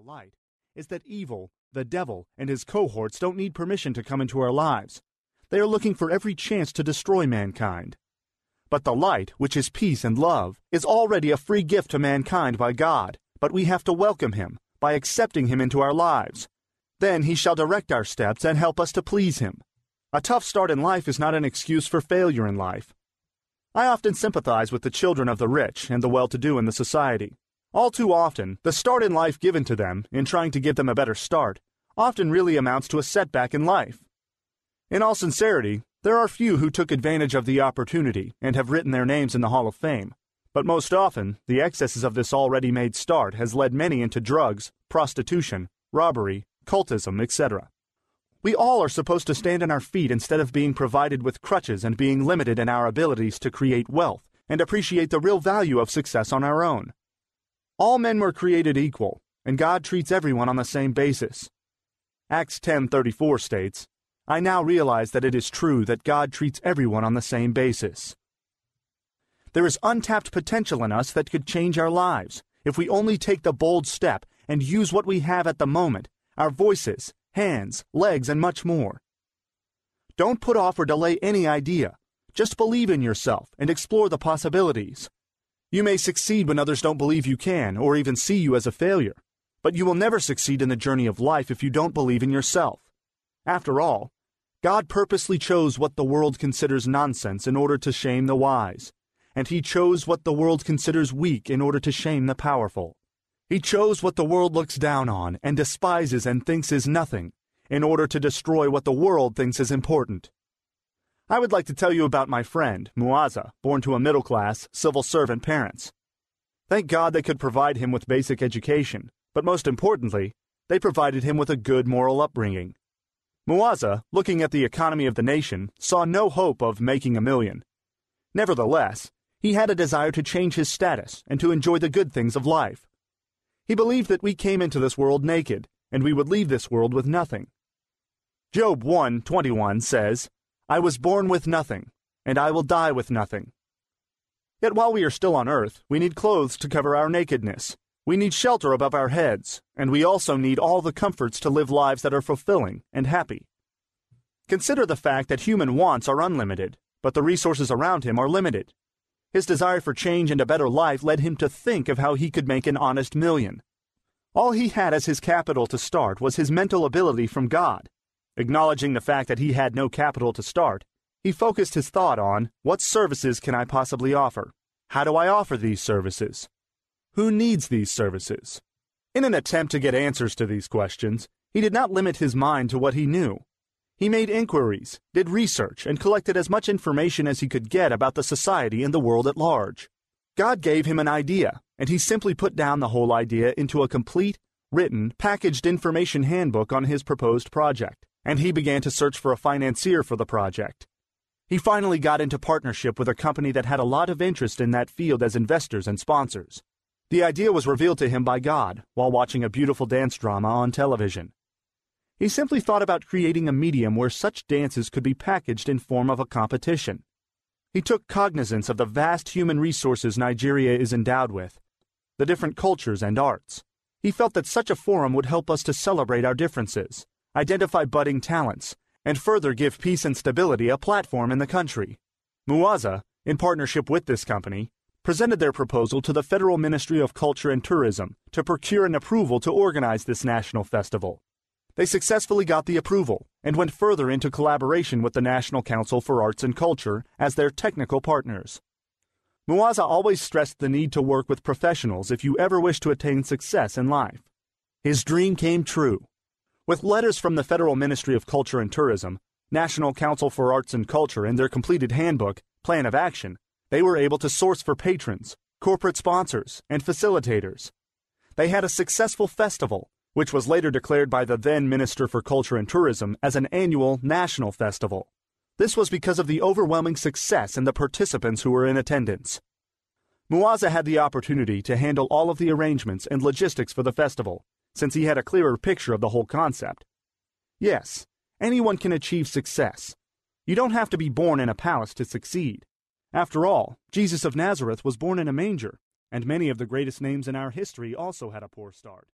the light is that evil, the devil, and his cohorts don't need permission to come into our lives. They are looking for every chance to destroy mankind. But the light, which is peace and love, is already a free gift to mankind by God, but we have to welcome him by accepting him into our lives. Then he shall direct our steps and help us to please him. A tough start in life is not an excuse for failure in life. I often sympathize with the children of the rich and the well to do in the society. All too often, the start in life given to them, in trying to give them a better start, often really amounts to a setback in life. In all sincerity, there are few who took advantage of the opportunity and have written their names in the Hall of Fame. But most often, the excesses of this already made start has led many into drugs, prostitution, robbery, cultism, etc. We all are supposed to stand on our feet instead of being provided with crutches and being limited in our abilities to create wealth and appreciate the real value of success on our own. All men were created equal, and God treats everyone on the same basis. Acts 10:34 states, "I now realize that it is true that God treats everyone on the same basis." There is untapped potential in us that could change our lives if we only take the bold step and use what we have at the moment our voices, hands, legs, and much more. Don't put off or delay any idea. Just believe in yourself and explore the possibilities. You may succeed when others don't believe you can or even see you as a failure, but you will never succeed in the journey of life if you don't believe in yourself. After all, God purposely chose what the world considers nonsense in order to shame the wise and he chose what the world considers weak in order to shame the powerful. He chose what the world looks down on and despises and thinks is nothing in order to destroy what the world thinks is important. I would like to tell you about my friend, Muazza, born to a middle class, civil servant parents. Thank God they could provide him with basic education, but most importantly, they provided him with a good moral upbringing. Muazza, looking at the economy of the nation, saw no hope of making a million. Nevertheless, he had a desire to change his status and to enjoy the good things of life. He believed that we came into this world naked, and we would leave this world with nothing. Job 1:21 says, "I was born with nothing, and I will die with nothing." Yet while we are still on earth, we need clothes to cover our nakedness. We need shelter above our heads, and we also need all the comforts to live lives that are fulfilling and happy. Consider the fact that human wants are unlimited, but the resources around him are limited. His desire for change and a better life led him to think of how he could make an honest million. All he had as his capital to start was his mental ability from God. Acknowledging the fact that he had no capital to start, he focused his thought on what services can I possibly offer? How do I offer these services? Who needs these services? In an attempt to get answers to these questions, he did not limit his mind to what he knew. He made inquiries, did research, and collected as much information as he could get about the society and the world at large. God gave him an idea, and he simply put down the whole idea into a complete, written, packaged information handbook on his proposed project, and he began to search for a financier for the project. He finally got into partnership with a company that had a lot of interest in that field as investors and sponsors. The idea was revealed to him by God while watching a beautiful dance drama on television. He simply thought about creating a medium where such dances could be packaged in form of a competition. He took cognizance of the vast human resources Nigeria is endowed with, the different cultures and arts. He felt that such a forum would help us to celebrate our differences, identify budding talents, and further give peace and stability a platform in the country. Muaza, in partnership with this company, presented their proposal to the Federal Ministry of Culture and Tourism to procure an approval to organize this national festival. They successfully got the approval and went further into collaboration with the National Council for Arts and Culture as their technical partners. Muaza always stressed the need to work with professionals if you ever wish to attain success in life. His dream came true. With letters from the Federal Ministry of Culture and Tourism, National Council for Arts and Culture, and their completed handbook, Plan of Action, they were able to source for patrons, corporate sponsors, and facilitators. They had a successful festival which was later declared by the then Minister for Culture and Tourism as an annual national festival. This was because of the overwhelming success and the participants who were in attendance. Muazza had the opportunity to handle all of the arrangements and logistics for the festival, since he had a clearer picture of the whole concept. Yes, anyone can achieve success. You don't have to be born in a palace to succeed. After all, Jesus of Nazareth was born in a manger, and many of the greatest names in our history also had a poor start.